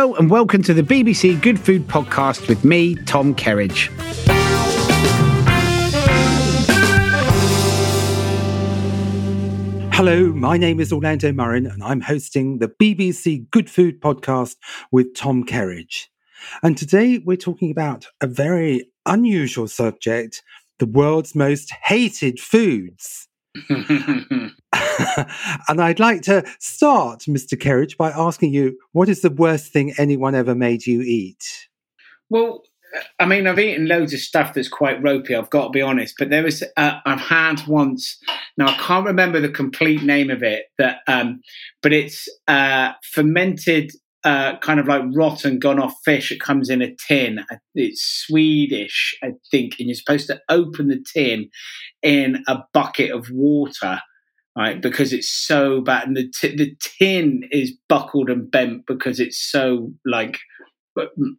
Hello and welcome to the BBC Good Food Podcast with me, Tom Kerridge. Hello, my name is Orlando Murrin and I'm hosting the BBC Good Food Podcast with Tom Kerridge. And today we're talking about a very unusual subject the world's most hated foods. and I'd like to start, Mr. Kerridge, by asking you what is the worst thing anyone ever made you eat? Well, I mean, I've eaten loads of stuff that's quite ropey. I've got to be honest, but there was uh, I've had once. Now I can't remember the complete name of it. That, um, but it's uh, fermented, uh, kind of like rotten, gone off fish. It comes in a tin. It's Swedish, I think, and you're supposed to open the tin in a bucket of water. Right, because it's so bad, and the t- the tin is buckled and bent because it's so like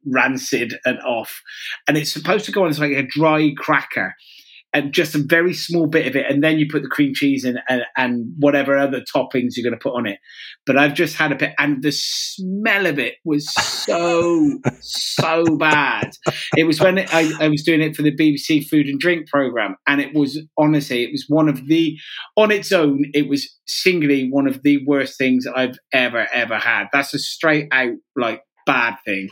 rancid and off. And it's supposed to go on as like a dry cracker and just a very small bit of it. And then you put the cream cheese in and, and whatever other toppings you're going to put on it. But I've just had a bit, and the smell of it was so, so bad. It was when it, I, I was doing it for the BBC Food and Drink program. And it was honestly, it was one of the, on its own, it was singly one of the worst things I've ever, ever had. That's a straight out, like, bad thing.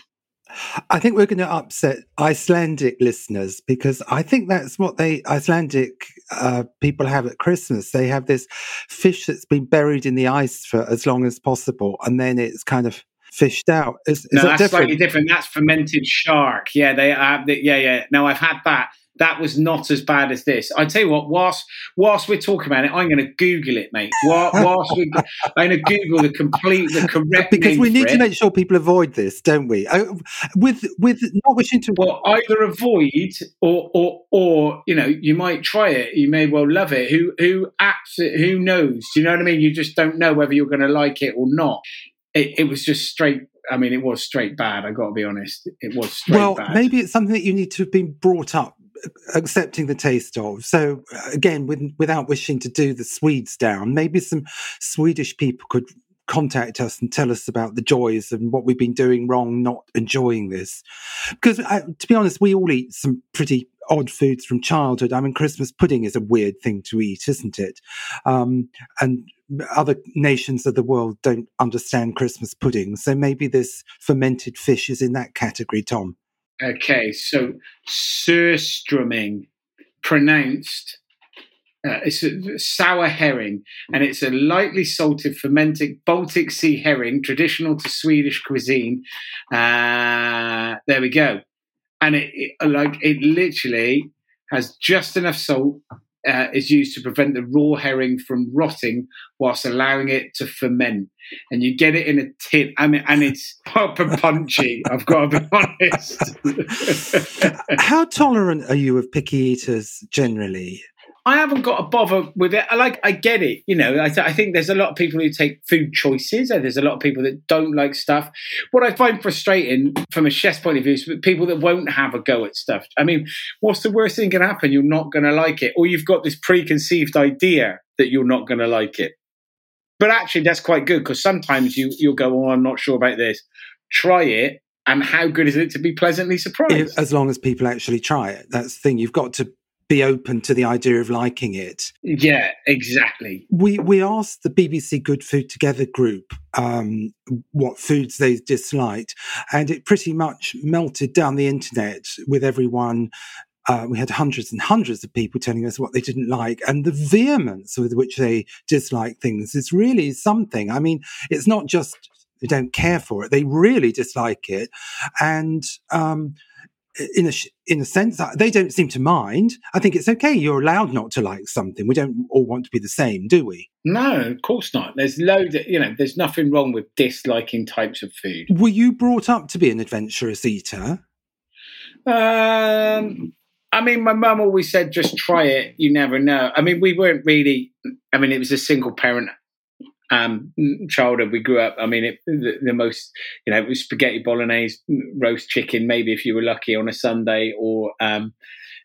I think we're going to upset Icelandic listeners because I think that's what they Icelandic uh, people have at Christmas. They have this fish that's been buried in the ice for as long as possible, and then it's kind of fished out. Is, is no, that that's different? slightly different. That's fermented shark. Yeah, they have. The, yeah, yeah. No, I've had that. That was not as bad as this. I tell you what, whilst whilst we're talking about it, I'm going to Google it, mate. Whilst, whilst we, I'm going to Google the complete, the correct because we need to it. make sure people avoid this, don't we? Uh, with with not wishing to. Well, either avoid or or or you know you might try it. You may well love it. Who who acts? Who knows? Do you know what I mean? You just don't know whether you're going to like it or not. It, it was just straight. I mean, it was straight bad. I got to be honest. It was straight well, bad. maybe it's something that you need to have been brought up accepting the taste of. So uh, again, with, without wishing to do the Swedes down, maybe some Swedish people could contact us and tell us about the joys and what we've been doing wrong, not enjoying this. Because uh, to be honest, we all eat some pretty odd foods from childhood. I mean, Christmas pudding is a weird thing to eat, isn't it? Um, and other nations of the world don't understand Christmas pudding. So maybe this fermented fish is in that category, Tom. Okay, so surströmming, pronounced uh, it's a sour herring, and it's a lightly salted fermented Baltic Sea herring, traditional to Swedish cuisine. Uh, there we go, and it, it like it literally has just enough salt. Uh, is used to prevent the raw herring from rotting whilst allowing it to ferment. And you get it in a tin. I mean, and it's proper punchy. I've got to be honest. How tolerant are you of picky eaters generally? I haven't got a bother with it. I like, I get it. You know, I, th- I, think there's a lot of people who take food choices, and there's a lot of people that don't like stuff. What I find frustrating from a chef's point of view is people that won't have a go at stuff. I mean, what's the worst thing can happen? You're not going to like it, or you've got this preconceived idea that you're not going to like it. But actually, that's quite good because sometimes you you'll go, "Oh, I'm not sure about this." Try it, and how good is it to be pleasantly surprised? As long as people actually try it, that's the thing. You've got to be open to the idea of liking it. Yeah, exactly. We we asked the BBC Good Food Together group um, what foods they disliked, and it pretty much melted down the internet with everyone. Uh, we had hundreds and hundreds of people telling us what they didn't like, and the vehemence with which they dislike things is really something. I mean, it's not just they don't care for it; they really dislike it, and um, in a in a sense they don't seem to mind. I think it's okay. You're allowed not to like something. We don't all want to be the same, do we? No, of course not. There's loads. Of, you know, there's nothing wrong with disliking types of food. Were you brought up to be an adventurous eater? Um, I mean, my mum always said, "Just try it. You never know." I mean, we weren't really. I mean, it was a single parent um, childhood we grew up. I mean, it, the, the, most, you know, it was spaghetti bolognese, roast chicken, maybe if you were lucky on a Sunday, or um,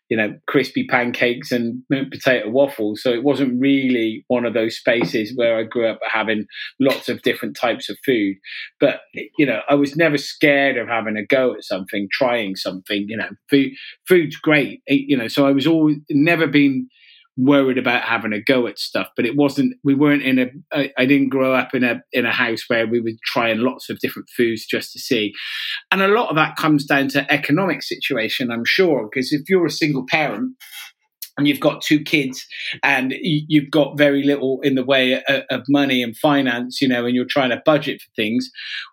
you know, crispy pancakes and potato waffles. So it wasn't really one of those spaces where I grew up having lots of different types of food. But you know, I was never scared of having a go at something, trying something. You know, food food's great. You know, so I was always never been worried about having a go at stuff but it wasn't we weren't in a I, I didn't grow up in a in a house where we were trying lots of different foods just to see and a lot of that comes down to economic situation i'm sure because if you're a single parent and you've got two kids and you've got very little in the way of money and finance, you know, and you're trying to budget for things,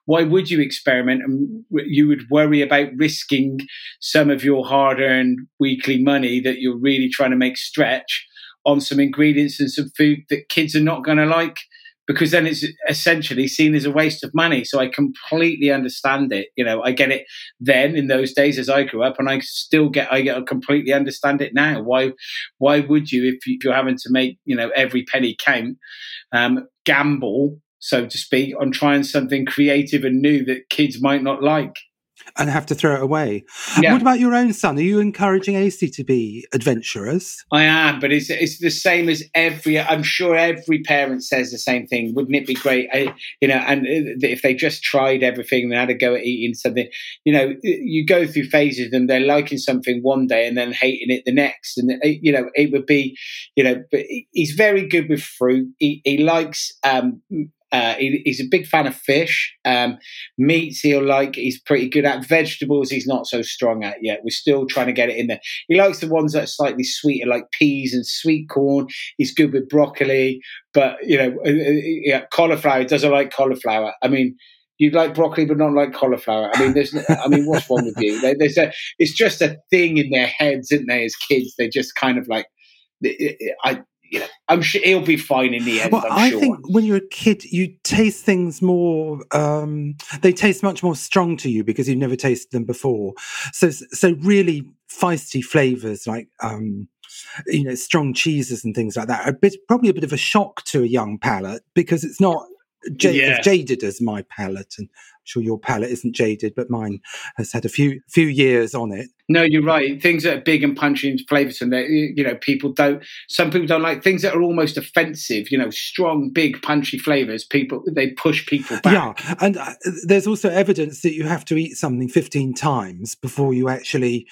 why would you experiment? And you would worry about risking some of your hard earned weekly money that you're really trying to make stretch on some ingredients and some food that kids are not going to like because then it's essentially seen as a waste of money. So I completely understand it. You know, I get it then in those days as I grew up, and I still get I completely understand it now. Why why would you if you're having to make you know every penny count, um, gamble so to speak on trying something creative and new that kids might not like? And have to throw it away. Yeah. What about your own son? Are you encouraging Acey to be adventurous? I am, but it's it's the same as every. I'm sure every parent says the same thing. Wouldn't it be great? I, you know, and uh, if they just tried everything and had a go at eating something, you know, you go through phases and they're liking something one day and then hating it the next, and you know, it would be, you know, but he's very good with fruit. He, he likes um, uh, he, he's a big fan of fish. Um, meats he'll like. He's pretty good at vegetables. He's not so strong at yet. We're still trying to get it in there. He likes the ones that are slightly sweeter, like peas and sweet corn. He's good with broccoli, but you know, uh, uh, yeah, cauliflower. He doesn't like cauliflower. I mean, you like broccoli but not like cauliflower. I mean, there's, I mean, what's wrong with you? There's a, it's just a thing in their heads, isn't they? As kids, they just kind of like, I, you know, I'm sure he'll be fine in the end. Well, I'm i sure. think when you're a kid, you taste things more. Um, they taste much more strong to you because you've never tasted them before. So, so really feisty flavors like. Um, you know, strong cheeses and things like that are a bit, probably a bit of a shock to a young palate because it's not j- yeah. jaded as my palate, and I'm sure your palate isn't jaded, but mine has had a few few years on it. No, you're right. Things that are big and punchy and flavors, and you know, people don't. Some people don't like things that are almost offensive. You know, strong, big, punchy flavors. People they push people back. Yeah, and uh, there's also evidence that you have to eat something 15 times before you actually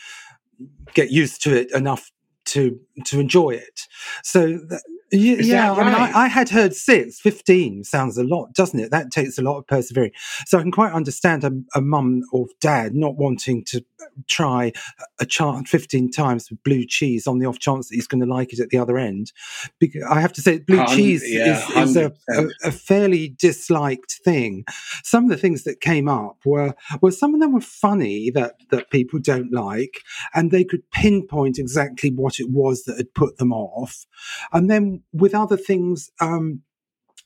get used to it enough to to enjoy it. So. That, Yeah, yeah. that I mean. I, I had heard six. 15 sounds a lot, doesn't it? That takes a lot of persevering. So I can quite understand a, a mum or dad not wanting to try a child 15 times with blue cheese on the off chance that he's going to like it at the other end. Because I have to say, blue cheese yeah, is, is a, a, a fairly disliked thing. Some of the things that came up were, well, some of them were funny that, that people don't like, and they could pinpoint exactly what it was that had put them off. And then with other things, um,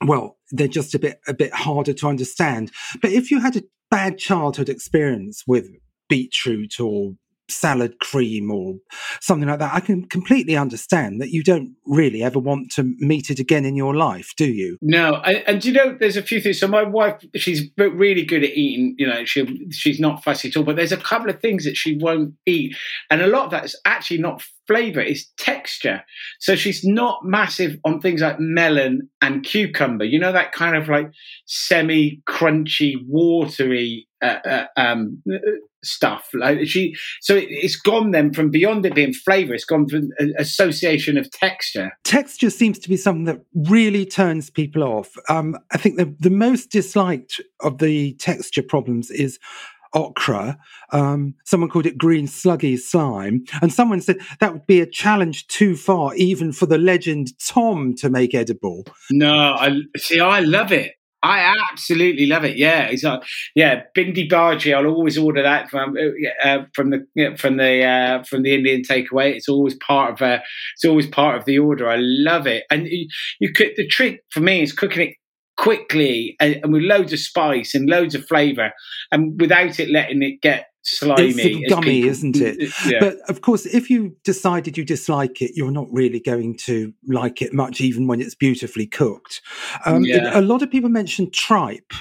well, they're just a bit a bit harder to understand. But if you had a bad childhood experience with beetroot or salad cream or something like that, I can completely understand that you don't really ever want to meet it again in your life, do you? No, and, and you know, there's a few things. So my wife, she's really good at eating. You know, she she's not fussy at all. But there's a couple of things that she won't eat, and a lot of that is actually not flavour; it's texture. So she's not massive on things like melon and cucumber. You know, that kind of like semi crunchy, watery uh, uh, um, stuff. Like she, so it, it's gone then from beyond it being flavour. It's gone from association of texture. Texture seems to be something that really turns people off. Um, I think the, the most disliked of the texture problems is okra. Um, someone called it green sluggy slime. And someone said that would be a challenge too far, even for the legend Tom to make edible. No, I see. I love it. I absolutely love it. Yeah, it's like yeah, bhindi bhaji. I'll always order that from uh, from the from the uh, from the Indian takeaway. It's always part of uh, it's always part of the order. I love it. And you, you could the trick for me is cooking it quickly and, and with loads of spice and loads of flavour, and without it letting it get slimy. It's sort of gummy, people- isn't it? Yeah. But of course, if you decided you dislike it, you're not really going to like it much, even when it's beautifully cooked. Um, Yeah. A lot of people mention tripe.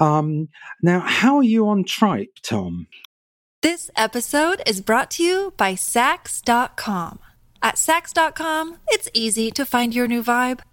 Um, now, how are you on tripe, Tom? This episode is brought to you by Saks.com. At Saks.com, it's easy to find your new vibe.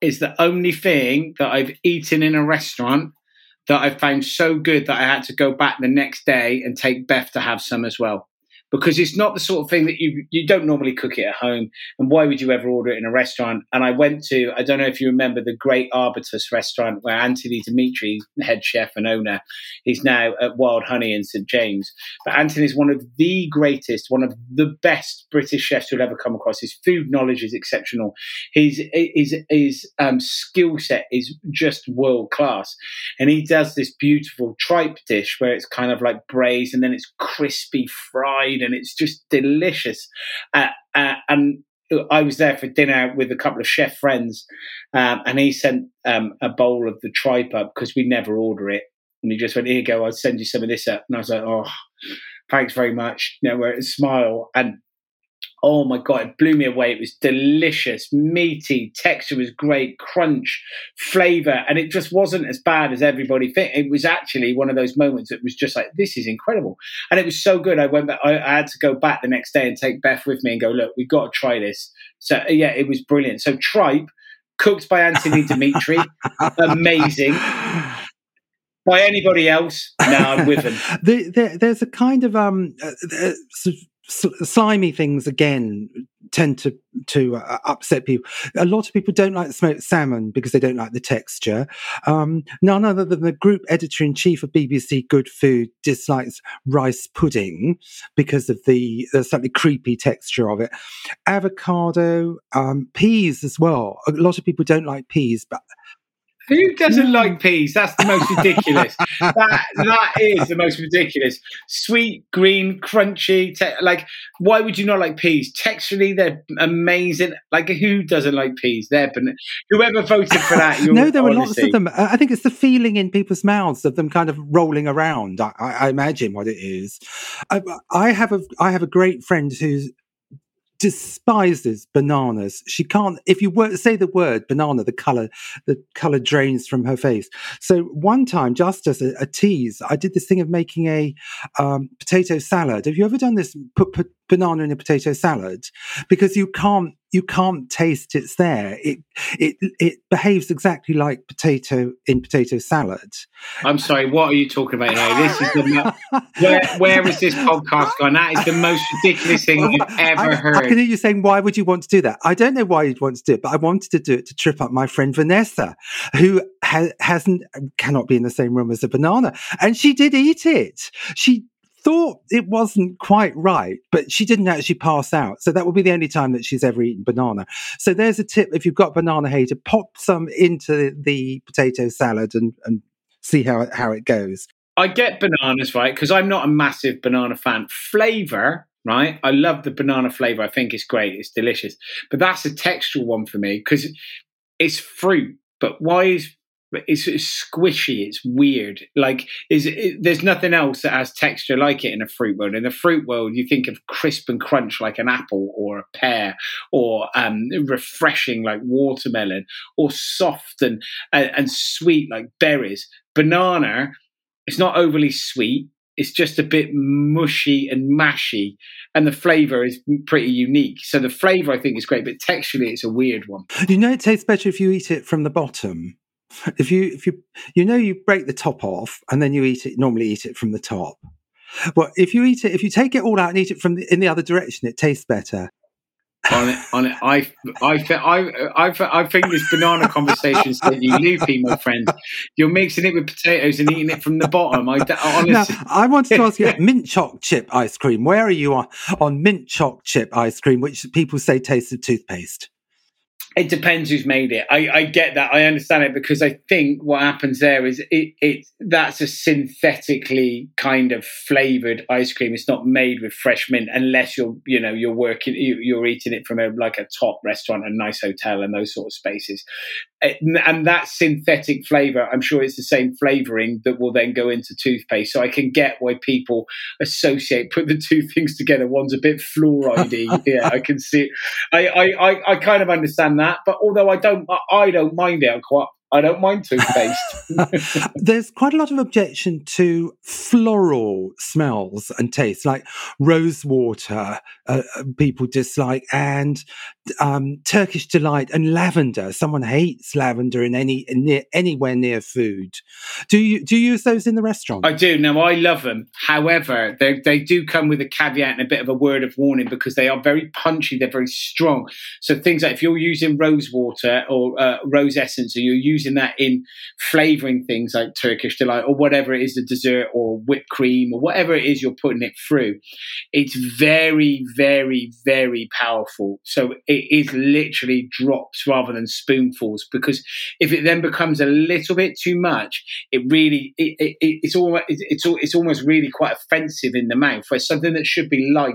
is the only thing that I've eaten in a restaurant that I found so good that I had to go back the next day and take Beth to have some as well. Because it's not the sort of thing that you you don't normally cook it at home, and why would you ever order it in a restaurant? And I went to I don't know if you remember the Great Arbutus restaurant where Anthony Demetre, head chef and owner, he's now at Wild Honey in St James. But Anthony is one of the greatest, one of the best British chefs you'll ever come across. His food knowledge is exceptional. His his his um, skill set is just world class, and he does this beautiful tripe dish where it's kind of like braised and then it's crispy fried and it's just delicious. Uh, uh, and I was there for dinner with a couple of chef friends, um, and he sent um, a bowl of the tripe up because we never order it. And he just went, "Here you go. I'll send you some of this up." And I was like, "Oh, thanks very much." You know, where smile and oh my god, it blew me away. It was delicious, meaty, texture was great, crunch, flavor, and it just wasn't as bad as everybody think. It was actually one of those moments that was just like, this is incredible, and it was so good. I went back. I, I had to go back the next day and take Beth with me and go, look, we've got to try this. So yeah, it was brilliant. So tripe cooked by Anthony Demetre, amazing. By anybody else, no, I'm with him. the, the, there's a kind of um, uh, slimy things again tend to to uh, upset people. A lot of people don't like smoked salmon because they don't like the texture. Um, none other than the group editor in chief of BBC Good Food dislikes rice pudding because of the, the slightly creepy texture of it. Avocado, um, peas as well. A lot of people don't like peas, but who doesn't hmm. like peas? That's the most ridiculous. that that is the most ridiculous. Sweet, green, crunchy. Te- like, why would you not like peas? Texturally, they're amazing. Like, who doesn't like peas? They're ban- whoever voted for that. no, there were lots of them. I think it's the feeling in people's mouths of them kind of rolling around. I, I imagine what it is. I, I have a I have a great friend who's despises bananas. She can't, if you were, say the word banana, the color, the color drains from her face. So one time, just as a, a tease, I did this thing of making a um, potato salad. Have you ever done this? Put, put banana in a potato salad because you can't you can't taste it's there. It it it behaves exactly like potato in potato salad. I'm sorry, what are you talking about here? This is the where where is this podcast gone? That is the most ridiculous thing you've ever I, heard. I can hear you saying, "Why would you want to do that?" I don't know why you'd want to do it, but I wanted to do it to trip up my friend Vanessa, who ha- hasn't cannot be in the same room as a banana, and she did eat it. She thought it wasn't quite right, but she didn't actually pass out. So that will be the only time that she's ever eaten banana. So there's a tip if you've got banana hater, pop some into the potato salad and, and see how how it goes. I get bananas, right? Because I'm not a massive banana fan. Flavor, right? I love the banana flavor. I think it's great. It's delicious. But that's a textual one for me because it's fruit. But why is it's, it's squishy. It's weird. Like is it, there's nothing else that has texture like it in a fruit world. In the fruit world, you think of crisp and crunch like an apple or a pear, or um, refreshing like watermelon, or soft and, and and sweet like berries. Banana, it's not overly sweet. It's just a bit mushy and mashy, and the flavor is pretty unique. So the flavor I think is great, but texturally it's a weird one. You know, it tastes better if you eat it from the bottom if you if you you know you break the top off and then you eat it normally eat it from the top well if you eat it if you take it all out and eat it from the, in the other direction it tastes better on it, on it. I, I, I, I, I think this banana conversation said you loopy, my friend. You're mixing it with potatoes and eating it from the bottom. I oh, honestly. Now, I wanted to ask you mint choc chip ice cream. Where are you on, on mint choc chip ice cream, which people say tastes of toothpaste? It depends who's made it. I, I, get that. I understand it because I think what happens there is it, it that's a synthetically kind of flavored ice cream. It's not made with fresh mint unless you're you know you're working you, are eating it from a like a top restaurant, a nice hotel, and those sort of spaces. And that synthetic flavor, I'm sure it's the same flavoring that will then go into toothpaste. So I can get why people associate put the two things together. One's a bit fluoride yeah, I can see. It. I, I I I kind of understand that. But although I don't, I don't mind it. I quite, I don't mind toothpaste. There's quite a lot of objection to floral smells and tastes, like rose water. Uh, uh, people dislike, and um, Turkish delight and lavender. Someone hates lavender in any near, anywhere near food. Do you do you use those in the restaurant? I do. Now I love them. However, they they do come with a caveat and a bit of a word of warning because they are very punchy. They're very strong. So things like if you're using rose water or uh, rose essence, or you're using that in flavoring things like Turkish delight or whatever it is, the dessert or whipped cream or whatever it is you're putting it through, it's very, very, very powerful. So it is literally drops rather than spoonfuls because if it then becomes a little bit too much, it really it, it, it's almost it's it's almost really quite offensive in the mouth. Where something that should be light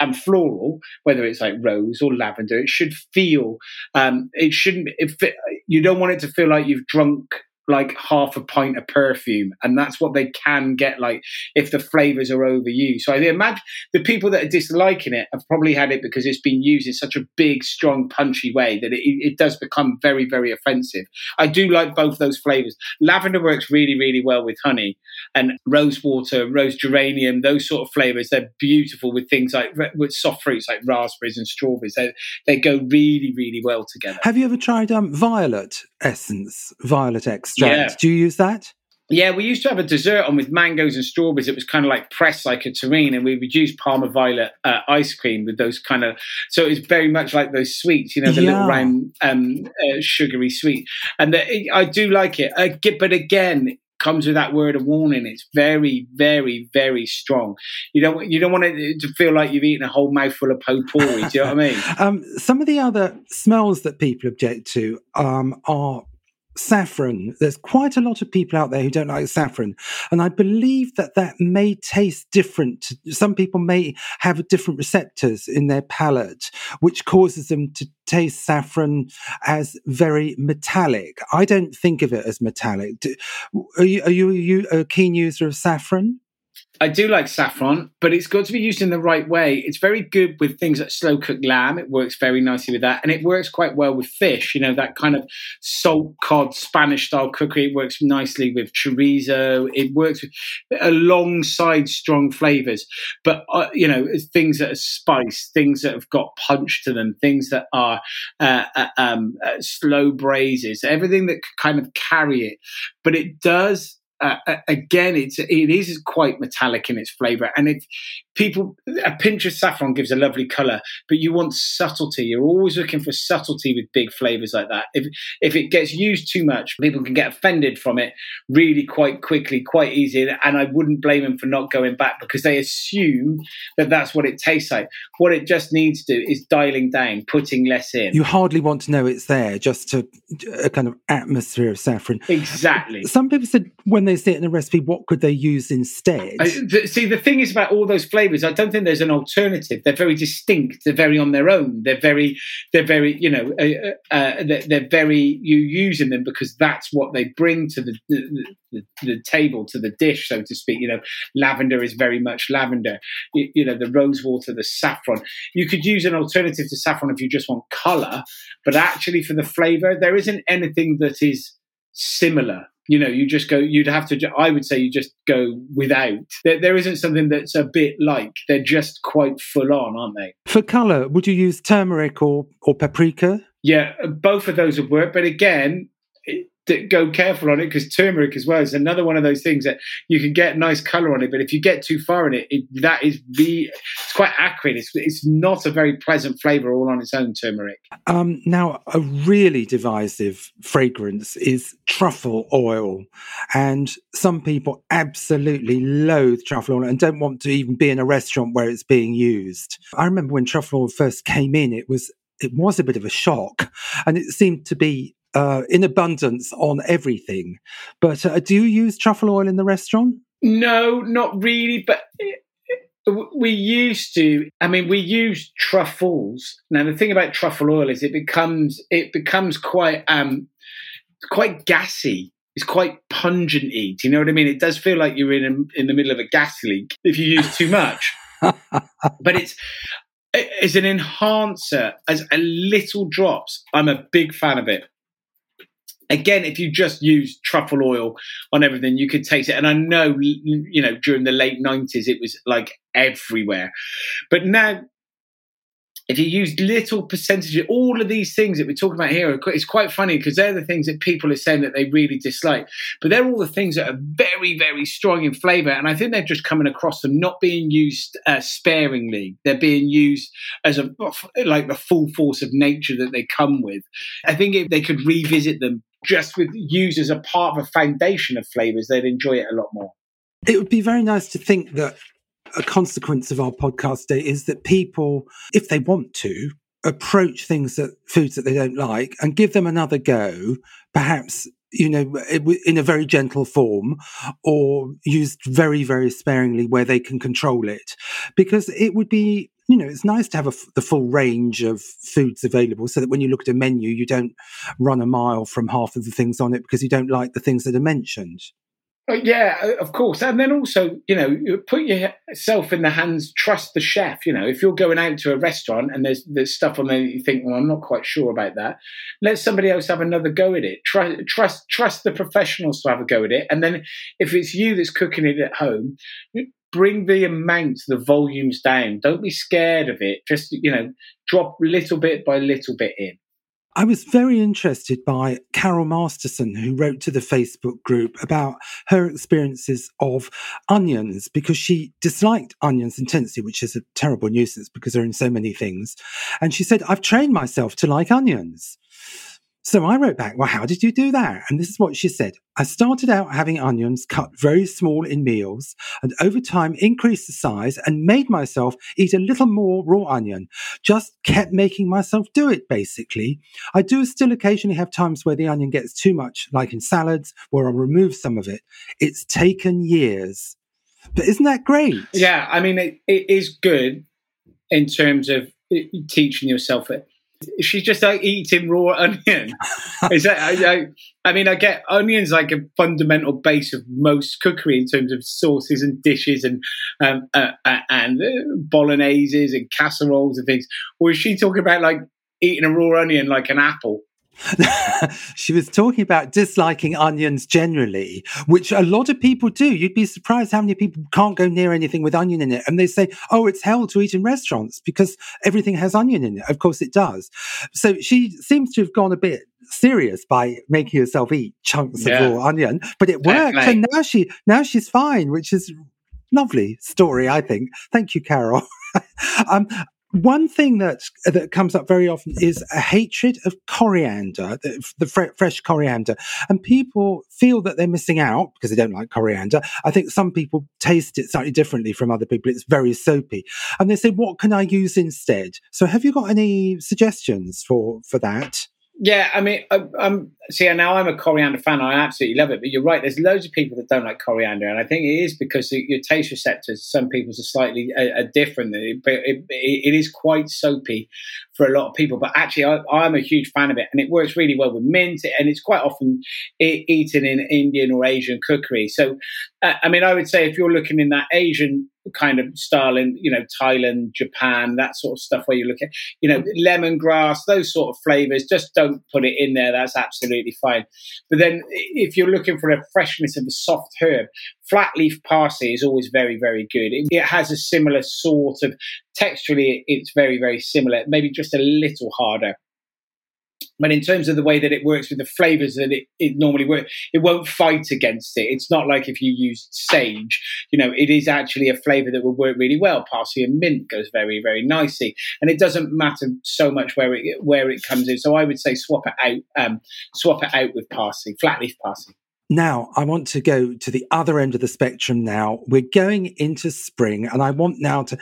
and floral, whether it's like rose or lavender, it should feel um, it shouldn't. It, you don't want it to feel like you've drunk like half a pint of perfume, and that's what they can get like if the flavors are overused. So I imagine the people that are disliking it have probably had it because it's been used in such a big, strong, punchy way that it, it does become very, very offensive. I do like both those flavors. Lavender works really, really well with honey, and rose water, rose geranium, those sort of flavors. They're beautiful with things like with soft fruits like raspberries and strawberries. They they go really, really well together. Have you ever tried um, violet essence, violet extract? Yeah. Do you use that? Yeah, we used to have a dessert on with mangoes and strawberries. It was kind of like pressed like a terrine, and we would use Parma Violet uh, ice cream with those kind of. So it's very much like those sweets, you know, the yeah. little round um, uh, sugary sweet. And the, I do like it, uh, but again, it comes with that word of warning. It's very, very, very strong. You don't you don't want it to feel like you've eaten a whole mouthful of potpourri. do you know what I mean? Um, some of the other smells that people object to um, are saffron. There's quite a lot of people out there who don't like saffron. And I believe that that may taste different. Some people may have different receptors in their palate, which causes them to taste saffron as very metallic. I don't think of it as metallic. Are you, are you, are you a keen user of saffron? I do like saffron, but it's got to be used in the right way. It's very good with things like slow cooked lamb. It works very nicely with that. And it works quite well with fish, you know, that kind of salt cod Spanish style cookery. It works nicely with chorizo. It works with, alongside strong flavors. But, uh, you know, things that are spiced, things that have got punch to them, things that are uh, uh, um, uh, slow braises, everything that kind of carry it. But it does uh, again, it's it is quite metallic in its flavour, and if people a pinch of saffron gives a lovely colour, but you want subtlety. You're always looking for subtlety with big flavours like that. If if it gets used too much, people can get offended from it really quite quickly, quite easy, and I wouldn't blame them for not going back because they assume that that's what it tastes like. What it just needs to do is dialing down, putting less in. You hardly want to know it's there, just to a kind of atmosphere of saffron. Exactly. Some people said when they they see it in the recipe, what could they use instead? I, th- see, the thing is about all those flavors. I don't think there's an alternative. They're very distinct. They're very on their own. They're very, they're very, you know, uh, uh, uh they're, they're, very. You using them because that's what they bring to the, the, the, the, table, to the dish, so to speak. You know, lavender is very much lavender. You, you know, the rose water, the saffron. You could use an alternative to saffron if you just want color, but actually for the flavor, there isn't anything that is similar you know you just go you'd have to i would say you just go without. There, there isn't something that's a bit like they're just quite full on aren't they? For color would you use turmeric or or paprika? Yeah both of those would work but again go careful on it because turmeric as well is another one of those things that you can get nice color on it, but if you get too far in it, it that is the it's quite acrid. It's it's not a very pleasant flavor all on its own. Turmeric. Um, now, a really divisive fragrance is truffle oil, and some people absolutely loathe truffle oil and don't want to even be in a restaurant where it's being used. I remember when truffle oil first came in, it was it was a bit of a shock, and it seemed to be uh, in abundance on everything. But uh, do you use truffle oil in the restaurant? No, not really. But we used to. I mean, we use truffles. Now, the thing about truffle oil is it becomes it becomes quite um quite gassy. It's quite pungent. Do you know what I mean? It does feel like you're in a, in the middle of a gas leak if you use too much. but it's as an enhancer, as a little drops. I'm a big fan of it again, if you just use truffle oil on everything, you could taste it. And I know, you know, during the late 90s, it was like everywhere. But now, if you use little percentages, of all of these things that we're talking about here, it's quite funny because they're the things that people are saying that they really dislike. But they're all the things that are very, very strong in flavor. And I think they're just coming across them not being used uh, sparingly. They're being used as a like the full force of nature that they come with. I think if they could revisit them just with used as a part of a foundation of flavors, they'd enjoy it a lot more. It would be very nice to think that a consequence of our podcast day is that people, if they want to, approach things that foods that they don't like and give them another go, perhaps you know, in a very gentle form or used very, very sparingly where they can control it. Because it would be you know, it's nice to have a, the full range of foods available so that when you look at a menu, you don't run a mile from half of the things on it because you don't like the things that are mentioned. Uh, yeah, of course. And then also, you know, put yourself in the hands, trust the chef. You know, if you're going out to a restaurant and there's there's stuff on there that you think, well, I'm not quite sure about that, let somebody else have another go at it. Trust trust trust the professionals to have a go at it. And then if it's you that's cooking it at home, bring the amounts, the volumes down. Don't be scared of it. Just, you know, drop little bit by little bit in. I was very interested by Carol Masterson, who wrote to the Facebook group about her experiences of onions because she disliked onions intensely, which is a terrible nuisance because they're in so many things. And she said, I've trained myself to like onions. So I wrote back, Well, how did you do that? And this is what she said. I started out having onions cut very small in meals and over time increased the size and made myself eat a little more raw onion. Just kept making myself do it, basically. I do still occasionally have times where the onion gets too much, like in salads, where I'll remove some of it. It's taken years. But isn't that great? Yeah, I mean, it, it is good in terms of eh, teaching yourself it she's just like eating raw onion. Is that? I, I, I, mean, I get onions like a fundamental base of most cookery in terms of sauces and dishes and um, uh, uh, and uh, bologneses and casseroles and things. Or is she talking about like eating a raw onion like an apple? she was talking about disliking onions generally, which a lot of people do. You'd be surprised how many people can't go near anything with onion in it. And they say, oh, it's hell to eat in restaurants because everything has onion in it. Of course it does. So she seems to have gone a bit serious by making herself eat chunks yeah. of raw onion, but it worked. And now she, now she's fine, which is lovely story, I think. Thank you, Carol. um, one thing that that comes up very often is a hatred of coriander, the, the fre- fresh coriander, and people feel that they're missing out because they don't like coriander. I think some people taste it slightly differently from other people. It's very soapy, and they say, "What can I use instead?" So, have you got any suggestions for for that? Yeah, I mean, I, I'm see now I'm a coriander fan. I absolutely love it. But you're right. There's loads of people that don't like coriander, and I think it is because your taste receptors, some people's are slightly uh, are different. But it, it, it is quite soapy for a lot of people. But actually, I, am a huge fan of it, and it works really well with mint, and it's quite often eaten in Indian or Asian cookery. So, uh, I mean, I would say if you're looking in that Asian kind of style in you know Thailand, Japan, that sort of stuff where you look at you know lemongrass, those sort of flavors. Just don't put it in there. That's absolutely fine. But then if you're looking for a freshness of a soft herb, flat leaf parsley is always very very good. It, it has a similar sort of texturally. It's very very similar, maybe just a little harder. But in terms of the way that it works with the flavors that it, it normally works, it won't fight against it. It's not like if you use sage, you know, it is actually a flavor that will work really well. Parsley and mint goes very, very nicely. And it doesn't matter so much where it, where it comes in. So I would say swap it out, um, swap it out with parsley, flat leaf parsley. Now, I want to go to the other end of the spectrum now. We're going into spring, and I want now to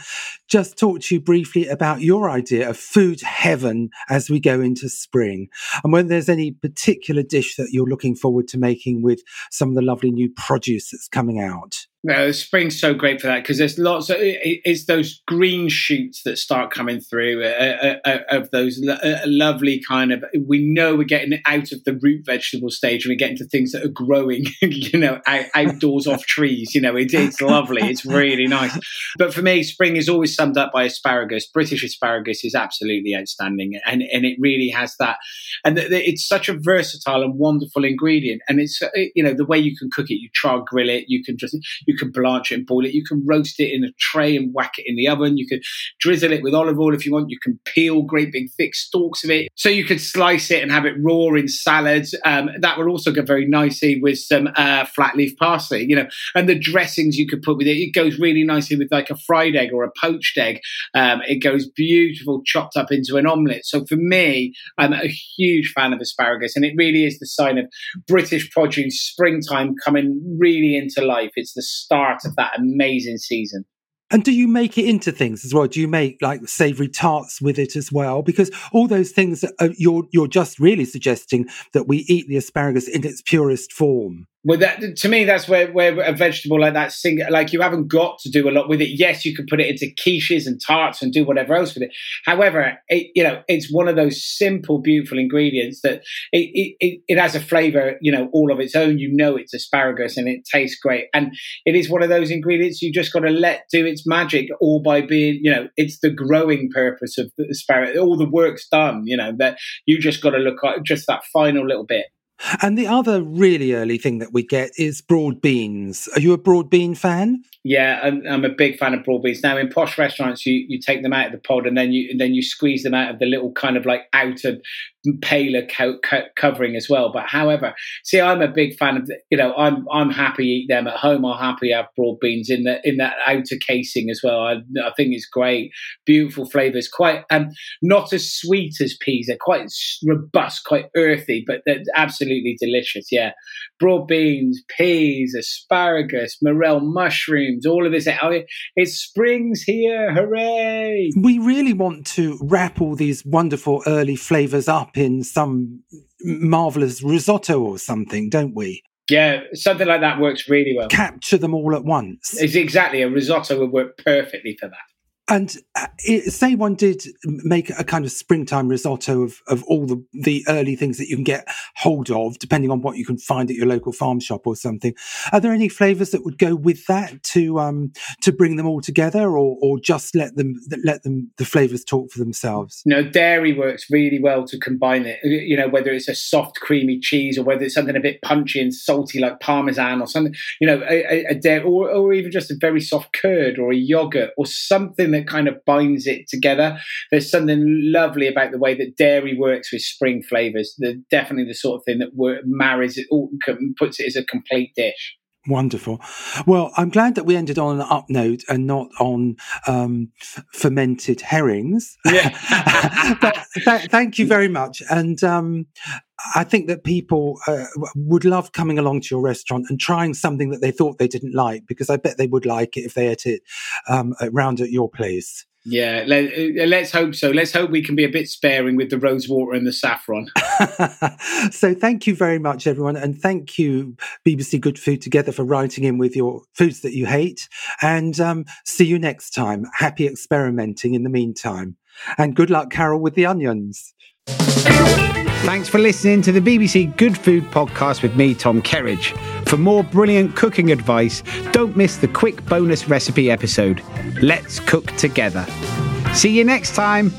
just talk to you briefly about your idea of food heaven as we go into spring, and whether there's any particular dish that you're looking forward to making with some of the lovely new produce that's coming out. No, spring's so great for that because there's lots of it's those green shoots that start coming through uh, uh, uh of those lo- uh, lovely kind of. We know we're getting out of the root vegetable stage and we're getting to things that are growing, you know, out, outdoors off trees. You know, it, it's lovely. It's really nice. But for me, spring is always summed up by asparagus. British asparagus is absolutely outstanding, and and it really has that. And th- th- it's such a versatile and wonderful ingredient. And it's uh, you know the way you can cook it. You try grill it. You can just can blanch it and boil it. You can roast it in a tray and whack it in the oven. You can drizzle it with olive oil if you want. You can peel great big thick stalks of it. So you can slice it and have it raw in salads. Um, that will also go very nicely with some uh, flat leaf parsley, you know, and the dressings you could put with it. It goes really nicely with like a fried egg or a poached egg. Um, it goes beautiful chopped up into an omelette. So for me, I'm a huge fan of asparagus and it really is the sign of British produce, springtime coming really into life. It's the start of that amazing season. And do you make it into things as well? Do you make like savory tarts with it as well? Because all those things, are, uh, you're you're just really suggesting that we eat the asparagus in its purest form. Well, that to me, that's where where a vegetable like that, sing, like you haven't got to do a lot with it. Yes, you can put it into quiches and tarts and do whatever else with it. However, it, you know, it's one of those simple, beautiful ingredients that it, it it has a flavour, you know, all of its own. You know, it's asparagus and it tastes great, and it is one of those ingredients you just got to let do its magic, all by being, you know, it's the growing purpose of the asparagus. All the work's done, you know, that you just got to look at just that final little bit. And the other really early thing that we get is broad beans. Are you a broad bean fan? Yeah, I'm, I'm, a big fan of broad beans. Now, in posh restaurants, you, you take them out of the pod and then you and then you squeeze them out of the little kind of like outer paler co- co- covering as well. But however, see, I'm a big fan of you know I'm I'm happy eat them at home. I'm happy have broad beans in the in that outer casing as well. I, I think it's great, beautiful flavors. Quite um not as sweet as peas. They're quite robust, quite earthy, but they're absolutely delicious. Yeah, broad beans, peas, asparagus, morel mushrooms, all of this. Oh, it springs here! Hooray! We really want to wrap all these wonderful early flavors up up in some marvelous risotto or something, don't we? Yeah, something like that works really well. Capture them all at once. It's exactly a risotto would work perfectly for that. And uh, it, say one did make a kind of springtime risotto of, of all the, the early things that you can get hold of, depending on what you can find at your local farm shop or something. Are there any flavors that would go with that to um, to bring them all together, or, or just let them let them the flavors talk for themselves? No, dairy works really well to combine it. You know, whether it's a soft creamy cheese or whether it's something a bit punchy and salty like parmesan or something. You know, a, a dairy or, or even just a very soft curd or a yogurt or something that that kind of binds it together. There's something lovely about the way that dairy works with spring flavors. They're definitely the sort of thing that marries it, all, puts it as a complete dish. Wonderful. Well, I'm glad that we ended on an up note and not on um, fermented herrings. Yeah. but th- thank you very much. And um, I think that people uh, would love coming along to your restaurant and trying something that they thought they didn't like, because I bet they would like it if they ate it um, around at your place. Yeah, let, us uh, hope so. Let's hope we can be a bit sparing with the rose water and the saffron. so, thank you very much, everyone. And thank you, BBC Good Food Together, for writing in with your foods that you hate. And um, see you next time. Happy experimenting in the meantime. And good luck, Carol, with the onions. Thanks for listening to the BBC Good Food podcast with me, Tom Kerridge. For more brilliant cooking advice, don't miss the quick bonus recipe episode. Let's cook together. See you next time.